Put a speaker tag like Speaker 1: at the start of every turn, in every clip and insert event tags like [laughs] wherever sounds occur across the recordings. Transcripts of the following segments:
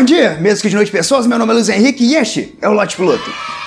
Speaker 1: Bom dia, mesmo que de noite pessoas, meu nome é Luiz Henrique e este é o Lote Piloto.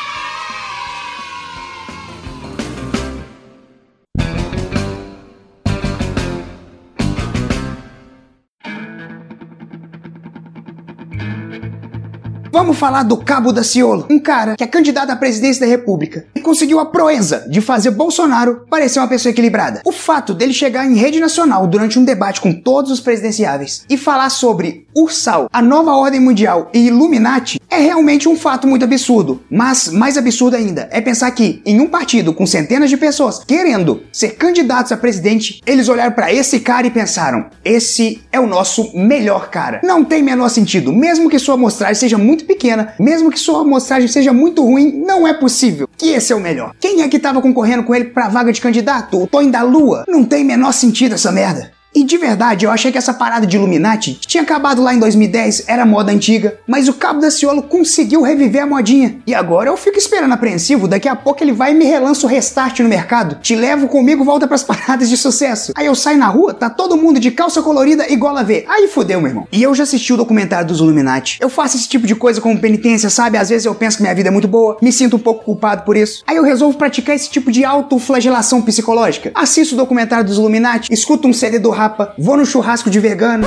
Speaker 1: Vamos falar do Cabo da Ciolo, um cara que é candidato à presidência da República e conseguiu a proeza de fazer Bolsonaro parecer uma pessoa equilibrada. O fato dele chegar em rede nacional durante um debate com todos os presidenciáveis e falar sobre Ursal, a nova ordem mundial e Illuminati é realmente um fato muito absurdo. Mas mais absurdo ainda é pensar que em um partido com centenas de pessoas querendo ser candidatos a presidente, eles olharam para esse cara e pensaram: esse é o nosso melhor cara. Não tem menor sentido, mesmo que sua amostragem seja muito pequena, mesmo que sua amostragem seja muito ruim, não é possível que esse é o melhor. Quem é que tava concorrendo com ele pra vaga de candidato? O Tony da Lua? Não tem menor sentido essa merda. E de verdade, eu achei que essa parada de Illuminati tinha acabado lá em 2010, era moda antiga, mas o Cabo da Ciolo conseguiu reviver a modinha. E agora eu fico esperando apreensivo, daqui a pouco ele vai e me relança o restart no mercado. Te levo comigo, volta pras [laughs] paradas de sucesso. Aí eu saio na rua, tá todo mundo de calça colorida igual a ver. Aí fudeu, meu irmão. E eu já assisti o documentário dos Illuminati. Eu faço esse tipo de coisa como penitência, sabe? Às vezes eu penso que minha vida é muito boa, me sinto um pouco culpado por isso. Aí eu resolvo praticar esse tipo de autoflagelação psicológica. Assisto o documentário dos Illuminati, escuto um CD do Vou no churrasco de vegano.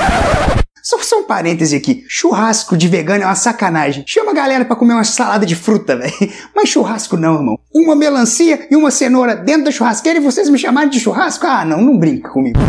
Speaker 1: Só, só um parêntese aqui. Churrasco de vegano é uma sacanagem. Chama a galera pra comer uma salada de fruta, [laughs] velho. Mas churrasco não, irmão. Uma melancia e uma cenoura dentro da churrasqueira e vocês me chamarem de churrasco? Ah, não, não brinca comigo.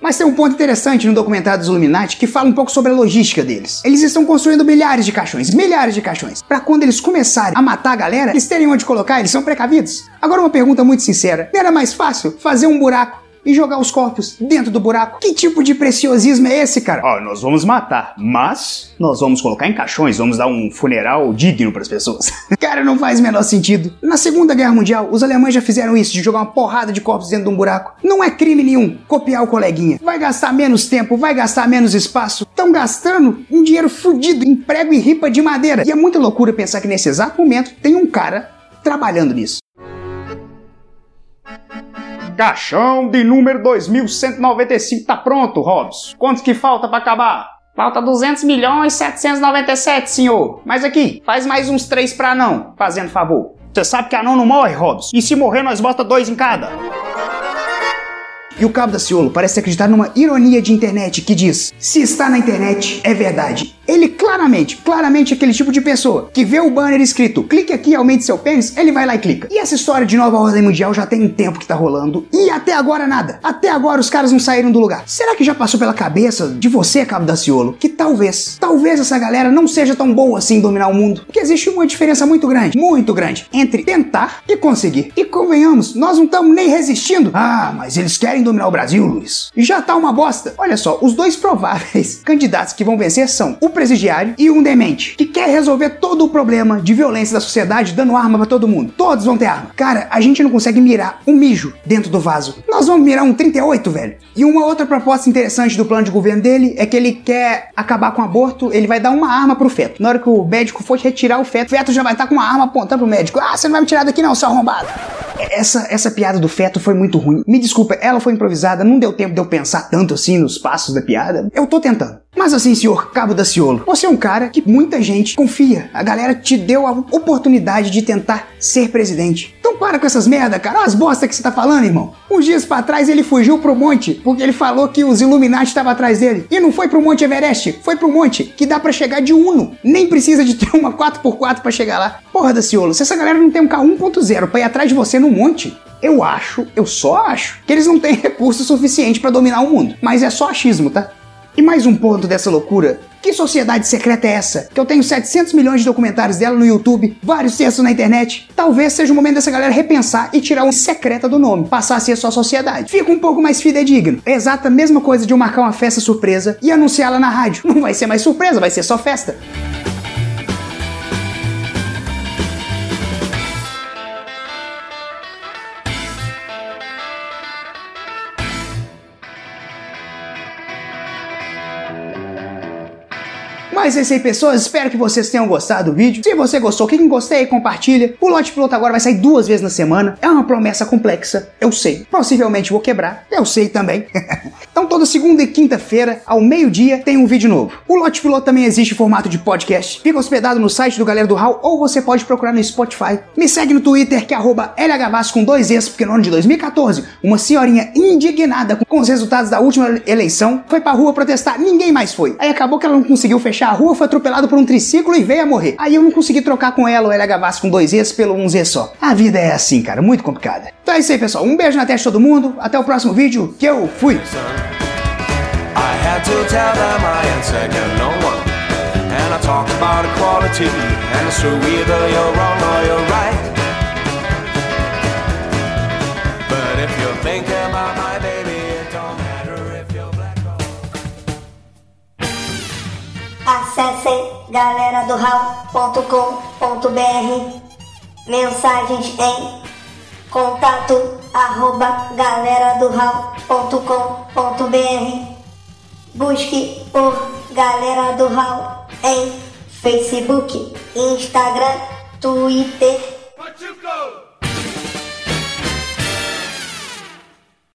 Speaker 1: Mas tem um ponto interessante no documentário dos Illuminati que fala um pouco sobre a logística deles. Eles estão construindo milhares de caixões, milhares de caixões, para quando eles começarem a matar a galera, eles terem onde colocar, eles são precavidos. Agora uma pergunta muito sincera: não era mais fácil fazer um buraco e jogar os corpos dentro do buraco. Que tipo de preciosismo é esse, cara? Ó, nós vamos matar, mas nós vamos colocar em caixões, vamos dar um funeral digno para as pessoas. [laughs] cara, não faz o menor sentido. Na Segunda Guerra Mundial, os alemães já fizeram isso, de jogar uma porrada de corpos dentro de um buraco. Não é crime nenhum copiar o coleguinha. Vai gastar menos tempo, vai gastar menos espaço. Estão gastando um dinheiro fudido em prego e ripa de madeira. E é muita loucura pensar que nesse exato momento tem um cara trabalhando nisso. Caixão de número 2195 tá pronto, Robson. Quanto que falta para acabar?
Speaker 2: Falta 200 milhões 797, senhor.
Speaker 1: Mas aqui, faz mais uns três pra não, fazendo favor. Você sabe que anão não morre, Robson. E se morrer, nós bota dois em cada. E o Cabo da Ciolo parece acreditar numa ironia de internet que diz: se está na internet, é verdade. Ele claramente, claramente é aquele tipo de pessoa que vê o banner escrito clique aqui e aumente seu pênis, ele vai lá e clica. E essa história de nova ordem mundial já tem um tempo que tá rolando e até agora nada. Até agora os caras não saíram do lugar. Será que já passou pela cabeça de você, Cabo da Ciolo, que talvez, talvez essa galera não seja tão boa assim em dominar o mundo? Porque existe uma diferença muito grande, muito grande, entre tentar e conseguir. E convenhamos, nós não estamos nem resistindo. Ah, mas eles querem dominar o Brasil, Luiz. Já tá uma bosta. Olha só, os dois prováveis [laughs] candidatos que vão vencer são o presidiário e um demente, que quer resolver todo o problema de violência da sociedade dando arma para todo mundo. Todos vão ter arma. Cara, a gente não consegue mirar um mijo dentro do vaso. Nós vamos mirar um 38, velho. E uma outra proposta interessante do plano de governo dele é que ele quer com o aborto, ele vai dar uma arma pro feto. Na hora que o médico for retirar o feto, o feto já vai estar com uma arma apontando pro médico. Ah, você não vai me tirar daqui não, seu arrombado. Essa, essa piada do feto foi muito ruim. Me desculpa, ela foi improvisada, não deu tempo de eu pensar tanto assim nos passos da piada. Eu tô tentando. Mas assim, senhor Cabo da Ciolo, você é um cara que muita gente confia. A galera te deu a oportunidade de tentar ser presidente. Então para com essas merda, cara. Olha as bosta que você tá falando, irmão. Uns dias para trás ele fugiu pro monte porque ele falou que os Illuminati estavam atrás dele. E não foi pro Monte Everest, foi pro monte que dá para chegar de Uno. Nem precisa de ter uma 4x4 para chegar lá. Porra da Ciolo, se essa galera não tem um K 1.0 pra ir atrás de você no monte, eu acho, eu só acho, que eles não têm recurso suficiente para dominar o mundo. Mas é só achismo, tá? E mais um ponto dessa loucura. Que sociedade secreta é essa? Que eu tenho 700 milhões de documentários dela no YouTube, vários textos na internet. Talvez seja o momento dessa galera repensar e tirar um secreta do nome, passar a ser só sociedade. Fica um pouco mais fidedigno. É exata a mesma coisa de eu marcar uma festa surpresa e anunciá-la na rádio. Não vai ser mais surpresa, vai ser só festa. Mas é isso aí, pessoas. Espero que vocês tenham gostado do vídeo. Se você gostou, clique em gostei, compartilha. O lote piloto agora vai sair duas vezes na semana. É uma promessa complexa, eu sei. Possivelmente vou quebrar, eu sei também. [laughs] então toda segunda e quinta-feira, ao meio-dia, tem um vídeo novo. O lote piloto também existe em formato de podcast. Fica hospedado no site do Galera do Hall ou você pode procurar no Spotify. Me segue no Twitter que é LHVAS com dois Es, porque no ano de 2014, uma senhorinha indignada com os resultados da última eleição foi pra rua protestar. Ninguém mais foi. Aí acabou que ela não conseguiu fechar a rua, foi atropelado por um triciclo e veio a morrer. Aí eu não consegui trocar com ela o LHVAS com dois Es pelo um Z só. A vida é assim, cara, muito complicada. Então é isso aí, pessoal. Um beijo na testa de todo mundo. Até o próximo vídeo, que eu fui.
Speaker 3: I had to tell them I ain't second no one. And I talk about equality, and it's either you're wrong or you're right.
Speaker 4: Galera do Mensagens em contato arroba galera do Busque por Galera do Hall em Facebook, Instagram, Twitter